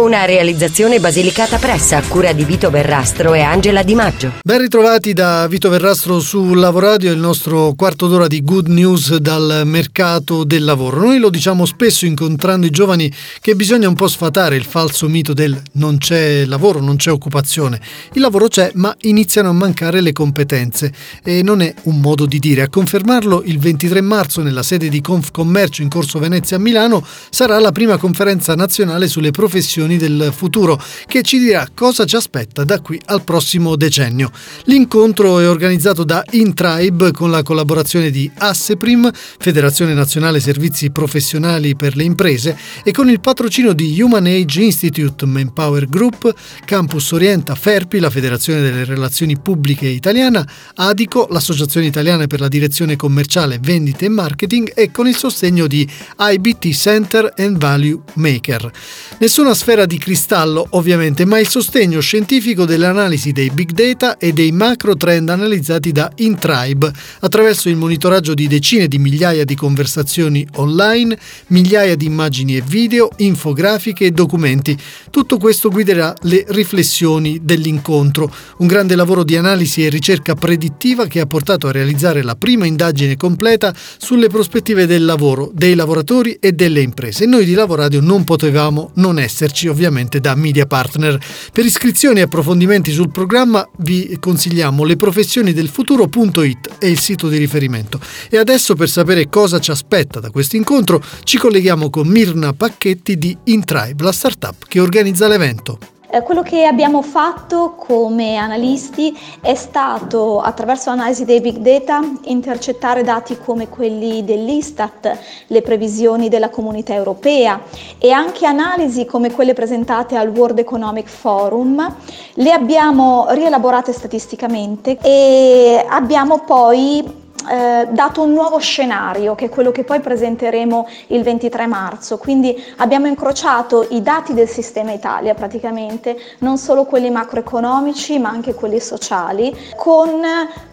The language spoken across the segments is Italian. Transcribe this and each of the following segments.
Una realizzazione Basilicata Pressa a cura di Vito Verrastro e Angela Di Maggio. Ben ritrovati da Vito Verrastro su Lavoradio, il nostro quarto d'ora di good news dal mercato del lavoro. Noi lo diciamo spesso incontrando i giovani che bisogna un po' sfatare il falso mito del non c'è lavoro, non c'è occupazione. Il lavoro c'è, ma iniziano a mancare le competenze e non è un modo di dire. A confermarlo il 23 marzo nella sede di Confcommercio in Corso Venezia a Milano sarà la prima conferenza nazionale sulle professioni del futuro, che ci dirà cosa ci aspetta da qui al prossimo decennio. L'incontro è organizzato da Intribe con la collaborazione di Asseprim, Federazione Nazionale Servizi Professionali per le Imprese, e con il patrocinio di Human Age Institute, Manpower Group, Campus Orienta, Ferpi, la Federazione delle Relazioni Pubbliche Italiana, Adico, l'Associazione Italiana per la Direzione Commerciale, Vendite e Marketing e con il sostegno di IBT Center and Value Maker. Nessuna sfera sfera di cristallo ovviamente, ma il sostegno scientifico delle analisi dei big data e dei macro trend analizzati da Intribe attraverso il monitoraggio di decine di migliaia di conversazioni online, migliaia di immagini e video, infografiche e documenti. Tutto questo guiderà le riflessioni dell'incontro, un grande lavoro di analisi e ricerca predittiva che ha portato a realizzare la prima indagine completa sulle prospettive del lavoro, dei lavoratori e delle imprese. Noi di Lavoradio non potevamo non esserci ovviamente da media partner. Per iscrizioni e approfondimenti sul programma vi consigliamo leprofessionidelfuturo.it è il sito di riferimento. E adesso per sapere cosa ci aspetta da questo incontro ci colleghiamo con Mirna Pacchetti di Intribe, la startup che organizza l'evento. Eh, quello che abbiamo fatto come analisti è stato, attraverso l'analisi dei big data, intercettare dati come quelli dell'Istat, le previsioni della comunità europea e anche analisi come quelle presentate al World Economic Forum. Le abbiamo rielaborate statisticamente e abbiamo poi eh, dato un nuovo scenario che è quello che poi presenteremo il 23 marzo. Quindi abbiamo incrociato i dati del sistema Italia praticamente, non solo quelli macroeconomici ma anche quelli sociali, con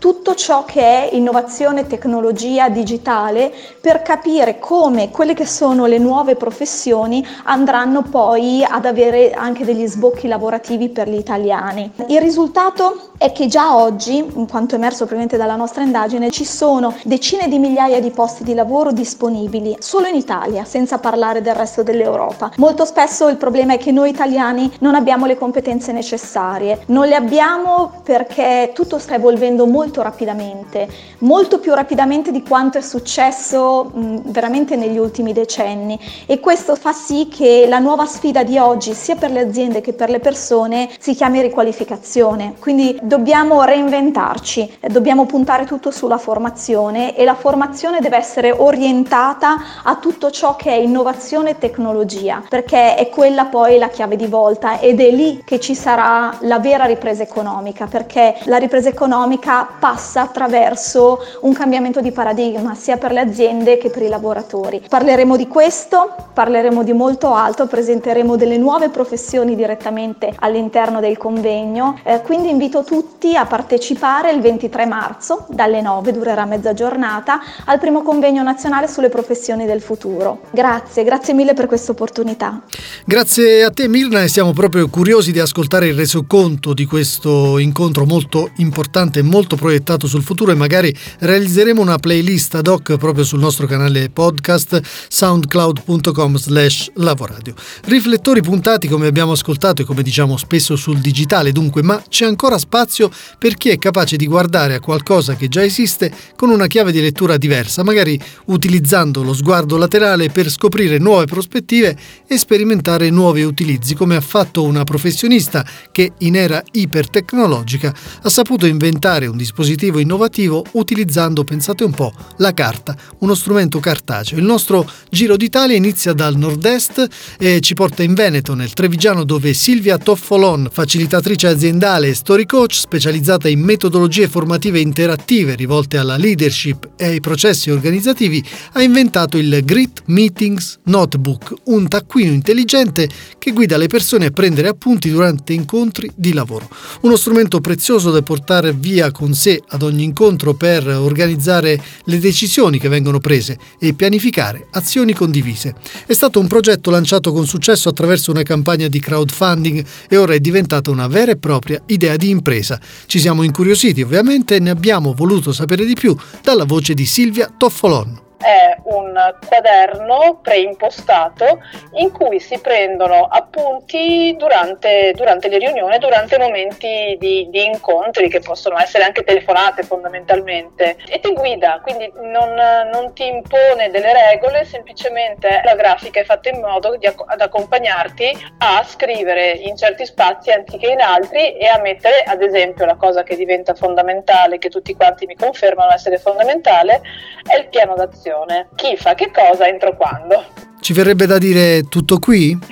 tutto ciò che è innovazione, tecnologia digitale per capire come quelle che sono le nuove professioni andranno poi ad avere anche degli sbocchi lavorativi per gli italiani. Il risultato è che già oggi, in quanto emerso ovviamente dalla nostra indagine, ci sono decine di migliaia di posti di lavoro disponibili solo in Italia, senza parlare del resto dell'Europa. Molto spesso il problema è che noi italiani non abbiamo le competenze necessarie, non le abbiamo perché tutto sta evolvendo molto molto rapidamente, molto più rapidamente di quanto è successo mh, veramente negli ultimi decenni e questo fa sì che la nuova sfida di oggi, sia per le aziende che per le persone, si chiami riqualificazione. Quindi dobbiamo reinventarci, dobbiamo puntare tutto sulla formazione e la formazione deve essere orientata a tutto ciò che è innovazione e tecnologia, perché è quella poi la chiave di volta ed è lì che ci sarà la vera ripresa economica, perché la ripresa economica passa attraverso un cambiamento di paradigma sia per le aziende che per i lavoratori. Parleremo di questo, parleremo di molto altro, presenteremo delle nuove professioni direttamente all'interno del convegno, eh, quindi invito tutti a partecipare il 23 marzo dalle 9, durerà mezza giornata, al primo convegno nazionale sulle professioni del futuro. Grazie, grazie mille per questa opportunità. Grazie a te Mirna e siamo proprio curiosi di ascoltare il resoconto di questo incontro molto importante e molto proiettato proiettato sul futuro e magari realizzeremo una playlist ad hoc proprio sul nostro canale podcast soundcloud.com slash lavoradio. Riflettori puntati come abbiamo ascoltato e come diciamo spesso sul digitale dunque, ma c'è ancora spazio per chi è capace di guardare a qualcosa che già esiste con una chiave di lettura diversa, magari utilizzando lo sguardo laterale per scoprire nuove prospettive e sperimentare nuovi utilizzi, come ha fatto una professionista che in era ipertecnologica ha saputo inventare un dispositivo dispositivo innovativo utilizzando, pensate un po', la carta, uno strumento cartaceo. Il nostro Giro d'Italia inizia dal nord-est e ci porta in Veneto, nel Trevigiano, dove Silvia Toffolon, facilitatrice aziendale e story coach specializzata in metodologie formative interattive rivolte alla leadership e ai processi organizzativi, ha inventato il Grit Meetings Notebook, un taccuino intelligente che guida le persone a prendere appunti durante incontri di lavoro. Uno strumento prezioso da portare via con sé ad ogni incontro per organizzare le decisioni che vengono prese e pianificare azioni condivise. È stato un progetto lanciato con successo attraverso una campagna di crowdfunding e ora è diventata una vera e propria idea di impresa. Ci siamo incuriositi ovviamente e ne abbiamo voluto sapere di più dalla voce di Silvia Toffolon è un quaderno preimpostato in cui si prendono appunti durante, durante le riunioni, durante momenti di, di, incontri che possono essere anche telefonate fondamentalmente. E ti guida, quindi non, non, ti impone delle regole, semplicemente la grafica è fatta in modo di, ad accompagnarti a scrivere in certi spazi anziché in altri e a mettere ad esempio la cosa che diventa fondamentale, che tutti quanti mi confermano essere fondamentale, è il piano d'azione informazione. Chi fa che cosa entro quando. Ci verrebbe da dire tutto qui?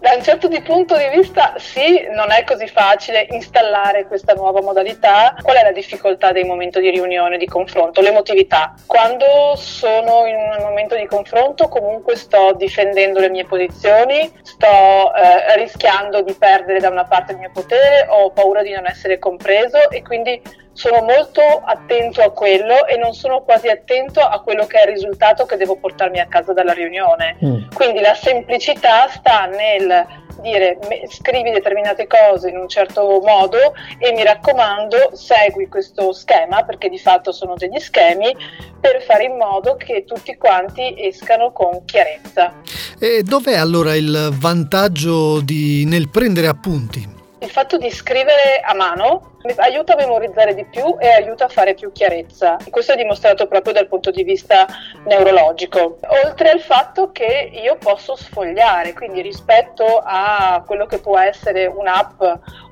da un certo punto di vista sì, non è così facile installare questa nuova modalità. Qual è la difficoltà dei momenti di riunione, di confronto? L'emotività. Quando sono in un momento di confronto comunque sto difendendo le mie posizioni, sto eh, rischiando di perdere da una parte il mio potere, ho paura di non essere compreso e quindi sono molto attento a quello e non sono quasi attento a quello che è il risultato che devo portarmi a casa dalla riunione. Mm. Quindi la semplicità sta nel dire scrivi determinate cose in un certo modo e mi raccomando segui questo schema perché di fatto sono degli schemi per fare in modo che tutti quanti escano con chiarezza. E dov'è allora il vantaggio di, nel prendere appunti? Il fatto di scrivere a mano aiuta a memorizzare di più e aiuta a fare più chiarezza. Questo è dimostrato proprio dal punto di vista neurologico. Oltre al fatto che io posso sfogliare, quindi rispetto a quello che può essere un'app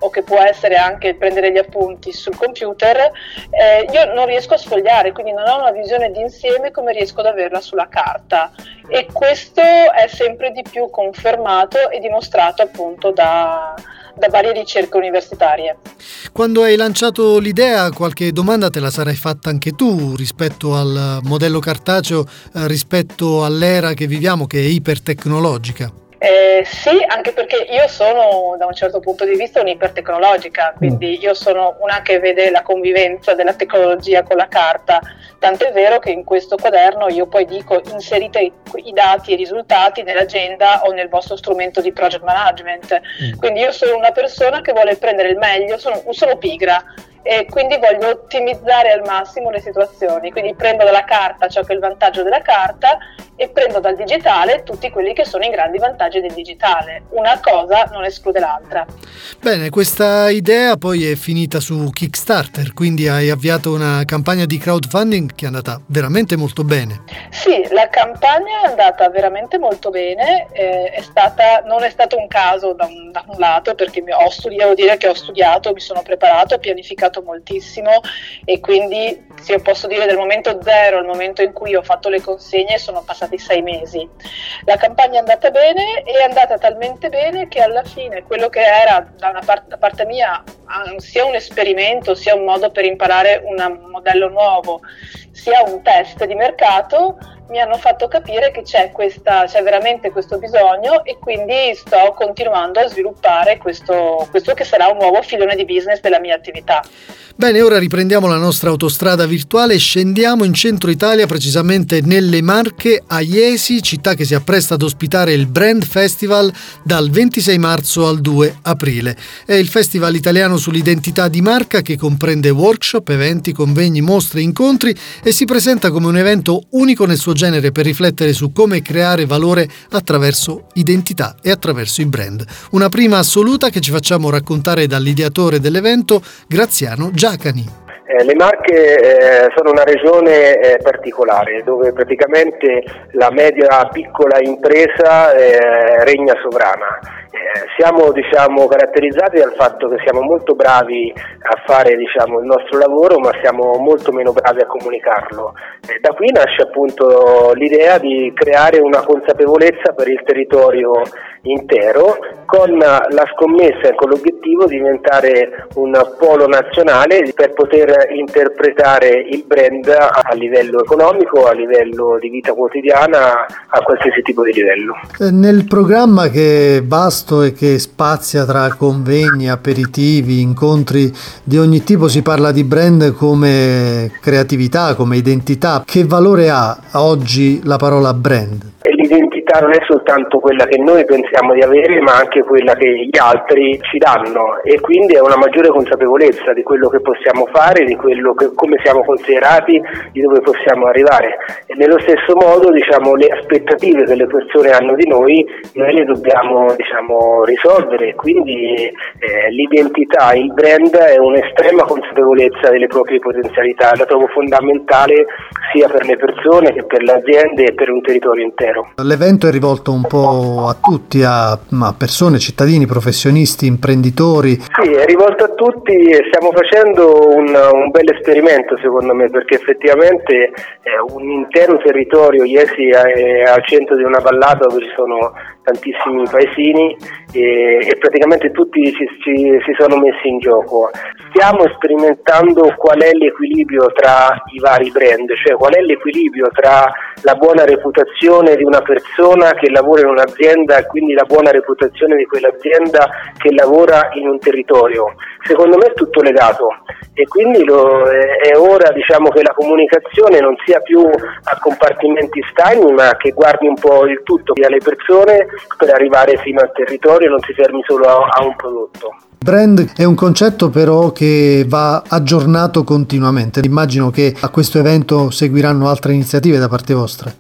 o che può essere anche prendere gli appunti sul computer, eh, io non riesco a sfogliare, quindi non ho una visione d'insieme come riesco ad averla sulla carta. E questo è sempre di più confermato e dimostrato appunto da da varie ricerche universitarie. Quando hai lanciato l'idea, qualche domanda te la sarai fatta anche tu rispetto al modello cartaceo, eh, rispetto all'era che viviamo che è ipertecnologica? Eh, sì, anche perché io sono da un certo punto di vista un'ipertecnologica, quindi mm. io sono una che vede la convivenza della tecnologia con la carta, tant'è vero che in questo quaderno io poi dico inserite i, i dati e i risultati nell'agenda o nel vostro strumento di project management, mm. quindi io sono una persona che vuole prendere il meglio, sono, sono pigra, e quindi voglio ottimizzare al massimo le situazioni, quindi prendo dalla carta ciò che è il vantaggio della carta e prendo dal digitale tutti quelli che sono i grandi vantaggi del digitale. Una cosa non esclude l'altra. Bene, questa idea poi è finita su Kickstarter, quindi hai avviato una campagna di crowdfunding che è andata veramente molto bene. Sì, la campagna è andata veramente molto bene, eh, è stata, non è stato un caso da un, da un lato perché ho studiato, devo dire che ho studiato, mi sono preparato, ho pianificato moltissimo e quindi se io posso dire dal momento zero al momento in cui ho fatto le consegne sono passati passati sei mesi. La campagna è andata bene e è andata talmente bene che alla fine quello che era da una parte, da parte mia sia un esperimento, sia un modo per imparare un modello nuovo, sia un test di mercato, mi hanno fatto capire che c'è, questa, c'è veramente questo bisogno e quindi sto continuando a sviluppare questo, questo che sarà un nuovo filone di business della mia attività. Bene, ora riprendiamo la nostra autostrada virtuale e scendiamo in centro Italia, precisamente nelle Marche, a Iesi, città che si appresta ad ospitare il Brand Festival dal 26 marzo al 2 aprile. È il festival italiano sull'identità di marca che comprende workshop, eventi, convegni, mostre, incontri e si presenta come un evento unico nel suo genere per riflettere su come creare valore attraverso identità e attraverso i brand. Una prima assoluta che ci facciamo raccontare dall'ideatore dell'evento, Graziano Giacani. Eh, le Marche eh, sono una regione eh, particolare dove praticamente la media piccola impresa eh, regna sovrana Eh, siamo diciamo, caratterizzati dal fatto che siamo molto bravi a fare diciamo, il nostro lavoro ma siamo molto meno bravi a comunicarlo. Eh, da qui nasce appunto l'idea di creare una consapevolezza per il territorio intero con la scommessa e con l'obiettivo di diventare un polo nazionale per poter interpretare il brand a livello economico, a livello di vita quotidiana, a qualsiasi tipo di livello. Eh, nel programma che è vasto e che spazia tra convegni, aperitivi, incontri di ogni tipo si parla di brand come creatività, come identità. Che valore ha oggi la parola brand? L'identità non è soltanto quella che noi pensiamo di avere, ma anche quella che gli altri ci danno e quindi è una maggiore consapevolezza di quello che possiamo fare, di che, come siamo considerati, di dove possiamo arrivare. E nello stesso modo diciamo, le aspettative che le persone hanno di noi, noi le dobbiamo diciamo, risolvere, quindi eh, l'identità, il brand è un'estrema consapevolezza delle proprie potenzialità, la trovo fondamentale sia per le persone che per le aziende e per un territorio intero. L'evento è rivolto un po' a tutti, a, a persone, cittadini, professionisti, imprenditori. Sì, è rivolto a tutti e stiamo facendo un, un bel esperimento secondo me perché effettivamente è un intero territorio, Iesi è al centro di una vallata dove ci sono tantissimi paesini e, e praticamente tutti ci, ci, si sono messi in gioco. Stiamo sperimentando qual è l'equilibrio tra i vari brand, cioè qual è l'equilibrio tra la buona reputazione di una persona che lavora in un'azienda e quindi la buona reputazione di quell'azienda che lavora in un territorio. Secondo me è tutto legato e quindi lo, è ora diciamo, che la comunicazione non sia più a compartimenti stagni ma che guardi un po' il tutto alle persone per arrivare fino al territorio e non si fermi solo a, a un prodotto. Brand è un concetto però che va aggiornato continuamente. Immagino che a questo evento seguiranno altre iniziative da parte vostra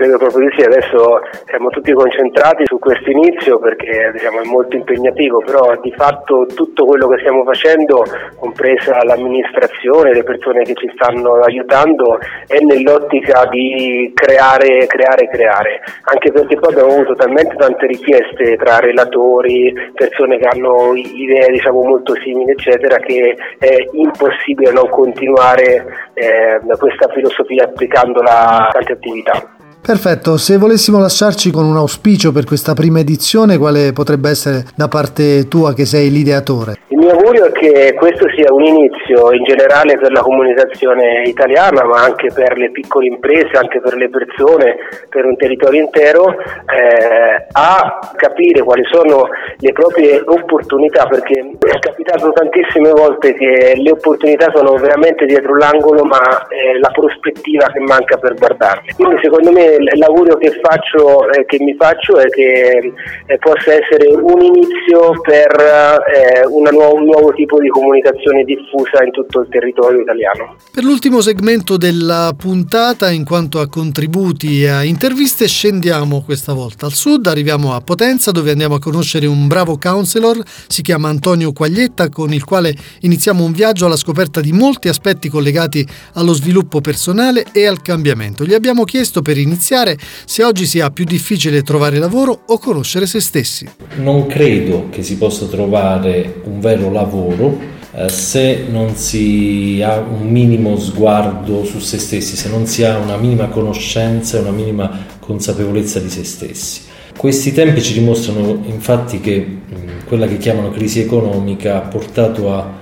credo proprio di sì, adesso siamo tutti concentrati su questo inizio perché diciamo, è molto impegnativo, però di fatto tutto quello che stiamo facendo, compresa l'amministrazione, le persone che ci stanno aiutando, è nell'ottica di creare, creare, creare, anche perché poi abbiamo avuto talmente tante richieste tra relatori, persone che hanno idee diciamo, molto simili, eccetera, che è impossibile non continuare eh, questa filosofia applicandola a tante attività. Perfetto, se volessimo lasciarci con un auspicio per questa prima edizione, quale potrebbe essere da parte tua che sei l'ideatore? Il mio augurio è che questo sia un inizio in generale per la comunicazione italiana, ma anche per le piccole imprese, anche per le persone, per un territorio intero, eh, a capire quali sono le proprie opportunità, perché è capitato tantissime volte che le opportunità sono veramente dietro l'angolo, ma è la prospettiva che manca per guardarle. Quindi secondo me l'augurio che, faccio, eh, che mi faccio è che eh, possa essere un inizio per eh, nuova, un nuovo tipo di comunicazione diffusa in tutto il territorio italiano. Per l'ultimo segmento della puntata, in quanto a contributi e a interviste, scendiamo questa volta al sud, arriviamo a Potenza dove andiamo a conoscere un bravo counselor, si chiama Antonio Quaglietta, con il quale iniziamo un viaggio alla scoperta di molti aspetti collegati allo sviluppo personale e al cambiamento. Gli abbiamo chiesto per iniziare iniziare se oggi sia più difficile trovare lavoro o conoscere se stessi. Non credo che si possa trovare un vero lavoro eh, se non si ha un minimo sguardo su se stessi, se non si ha una minima conoscenza e una minima consapevolezza di se stessi. Questi tempi ci dimostrano infatti che mh, quella che chiamano crisi economica ha portato a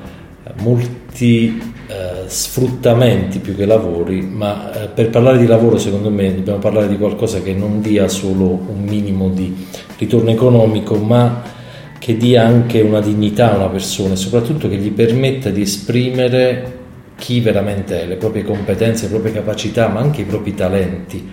molti eh, sfruttamenti più che lavori, ma eh, per parlare di lavoro secondo me dobbiamo parlare di qualcosa che non dia solo un minimo di ritorno economico, ma che dia anche una dignità a una persona e soprattutto che gli permetta di esprimere chi veramente è, le proprie competenze, le proprie capacità, ma anche i propri talenti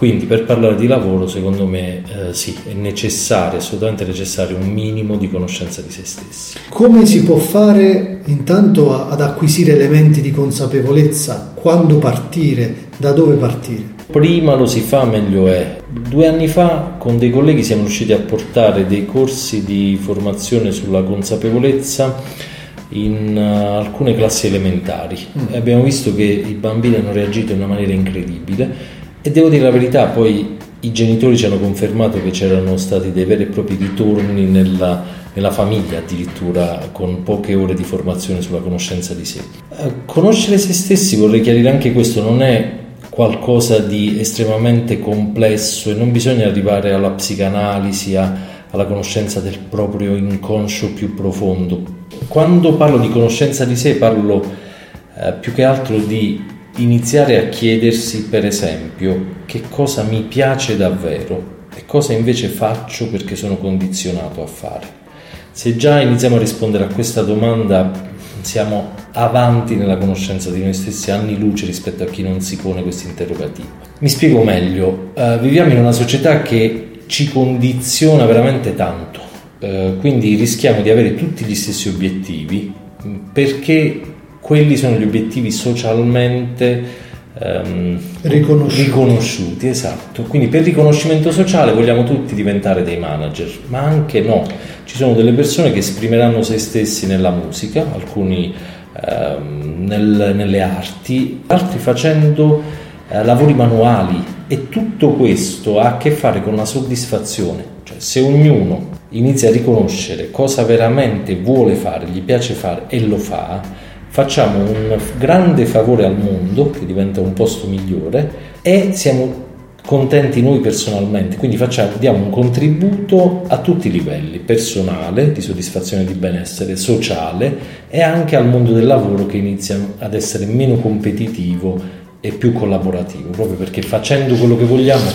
quindi per parlare di lavoro secondo me eh, sì, è necessario, assolutamente necessario un minimo di conoscenza di se stessi. Come si può fare intanto ad acquisire elementi di consapevolezza? Quando partire? Da dove partire? Prima lo si fa meglio è. Due anni fa con dei colleghi siamo riusciti a portare dei corsi di formazione sulla consapevolezza in uh, alcune classi elementari mm. abbiamo visto che i bambini hanno reagito in una maniera incredibile e devo dire la verità, poi i genitori ci hanno confermato che c'erano stati dei veri e propri ritorni nella, nella famiglia addirittura con poche ore di formazione sulla conoscenza di sé. Eh, conoscere se stessi, vorrei chiarire anche questo, non è qualcosa di estremamente complesso e non bisogna arrivare alla psicanalisi, alla conoscenza del proprio inconscio più profondo. Quando parlo di conoscenza di sé parlo eh, più che altro di iniziare a chiedersi per esempio che cosa mi piace davvero e cosa invece faccio perché sono condizionato a fare. Se già iniziamo a rispondere a questa domanda siamo avanti nella conoscenza di noi stessi anni luce rispetto a chi non si pone questo interrogativo. Mi spiego meglio, uh, viviamo in una società che ci condiziona veramente tanto, uh, quindi rischiamo di avere tutti gli stessi obiettivi perché quelli sono gli obiettivi socialmente Um, riconosciuti. riconosciuti. esatto. Quindi per riconoscimento sociale vogliamo tutti diventare dei manager, ma anche no. Ci sono delle persone che esprimeranno se stessi nella musica, alcuni um, nel, nelle arti, altri facendo uh, lavori manuali e tutto questo ha a che fare con la soddisfazione. Cioè, se ognuno inizia a riconoscere cosa veramente vuole fare, gli piace fare e lo fa, facciamo un grande favore al mondo che diventa un posto migliore e siamo contenti noi personalmente, quindi facciamo, diamo un contributo a tutti i livelli, personale, di soddisfazione di benessere, sociale e anche al mondo del lavoro che inizia ad essere meno competitivo e più collaborativo, proprio perché facendo quello che vogliamo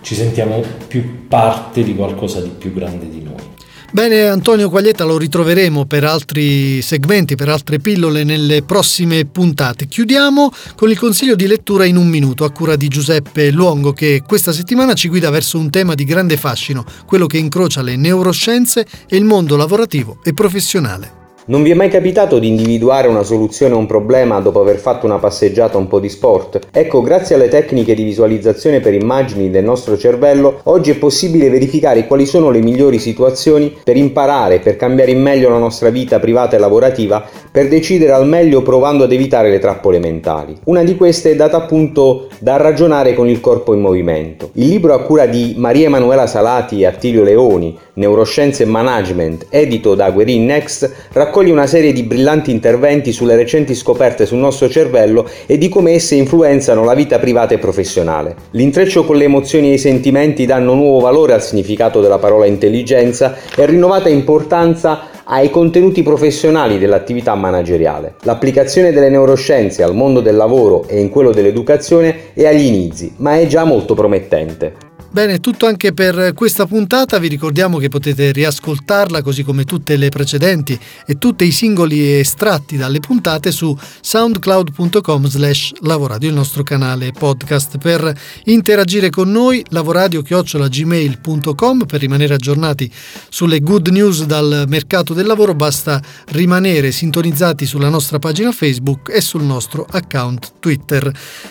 ci sentiamo più parte di qualcosa di più grande di noi. Bene, Antonio Quaglietta lo ritroveremo per altri segmenti, per altre pillole nelle prossime puntate. Chiudiamo con il consiglio di lettura in un minuto a cura di Giuseppe Luongo che questa settimana ci guida verso un tema di grande fascino, quello che incrocia le neuroscienze e il mondo lavorativo e professionale. Non vi è mai capitato di individuare una soluzione a un problema dopo aver fatto una passeggiata un po' di sport? Ecco, grazie alle tecniche di visualizzazione per immagini del nostro cervello, oggi è possibile verificare quali sono le migliori situazioni per imparare, per cambiare in meglio la nostra vita privata e lavorativa, per decidere al meglio provando ad evitare le trappole mentali. Una di queste è data appunto da ragionare con il corpo in movimento. Il libro a cura di Maria Emanuela Salati e Attilio Leoni, Neuroscienze e Management, edito da Guerin Next, raccoglie una serie di brillanti interventi sulle recenti scoperte sul nostro cervello e di come esse influenzano la vita privata e professionale. L'intreccio con le emozioni e i sentimenti danno nuovo valore al significato della parola intelligenza e rinnovata importanza ai contenuti professionali dell'attività manageriale. L'applicazione delle neuroscienze al mondo del lavoro e in quello dell'educazione è agli inizi, ma è già molto promettente. Bene, tutto anche per questa puntata, vi ricordiamo che potete riascoltarla così come tutte le precedenti e tutti i singoli estratti dalle puntate su soundcloud.com slash lavoradio, il nostro canale podcast. Per interagire con noi, lavoradio-gmail.com per rimanere aggiornati sulle good news dal mercato del lavoro basta rimanere sintonizzati sulla nostra pagina Facebook e sul nostro account Twitter.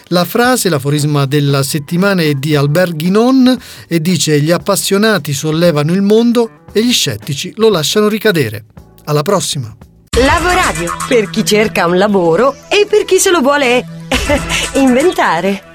La frase, l'aforisma della settimana è di Albert E dice gli appassionati sollevano il mondo e gli scettici lo lasciano ricadere. Alla prossima! Lavoradio per chi cerca un lavoro e per chi se lo vuole inventare.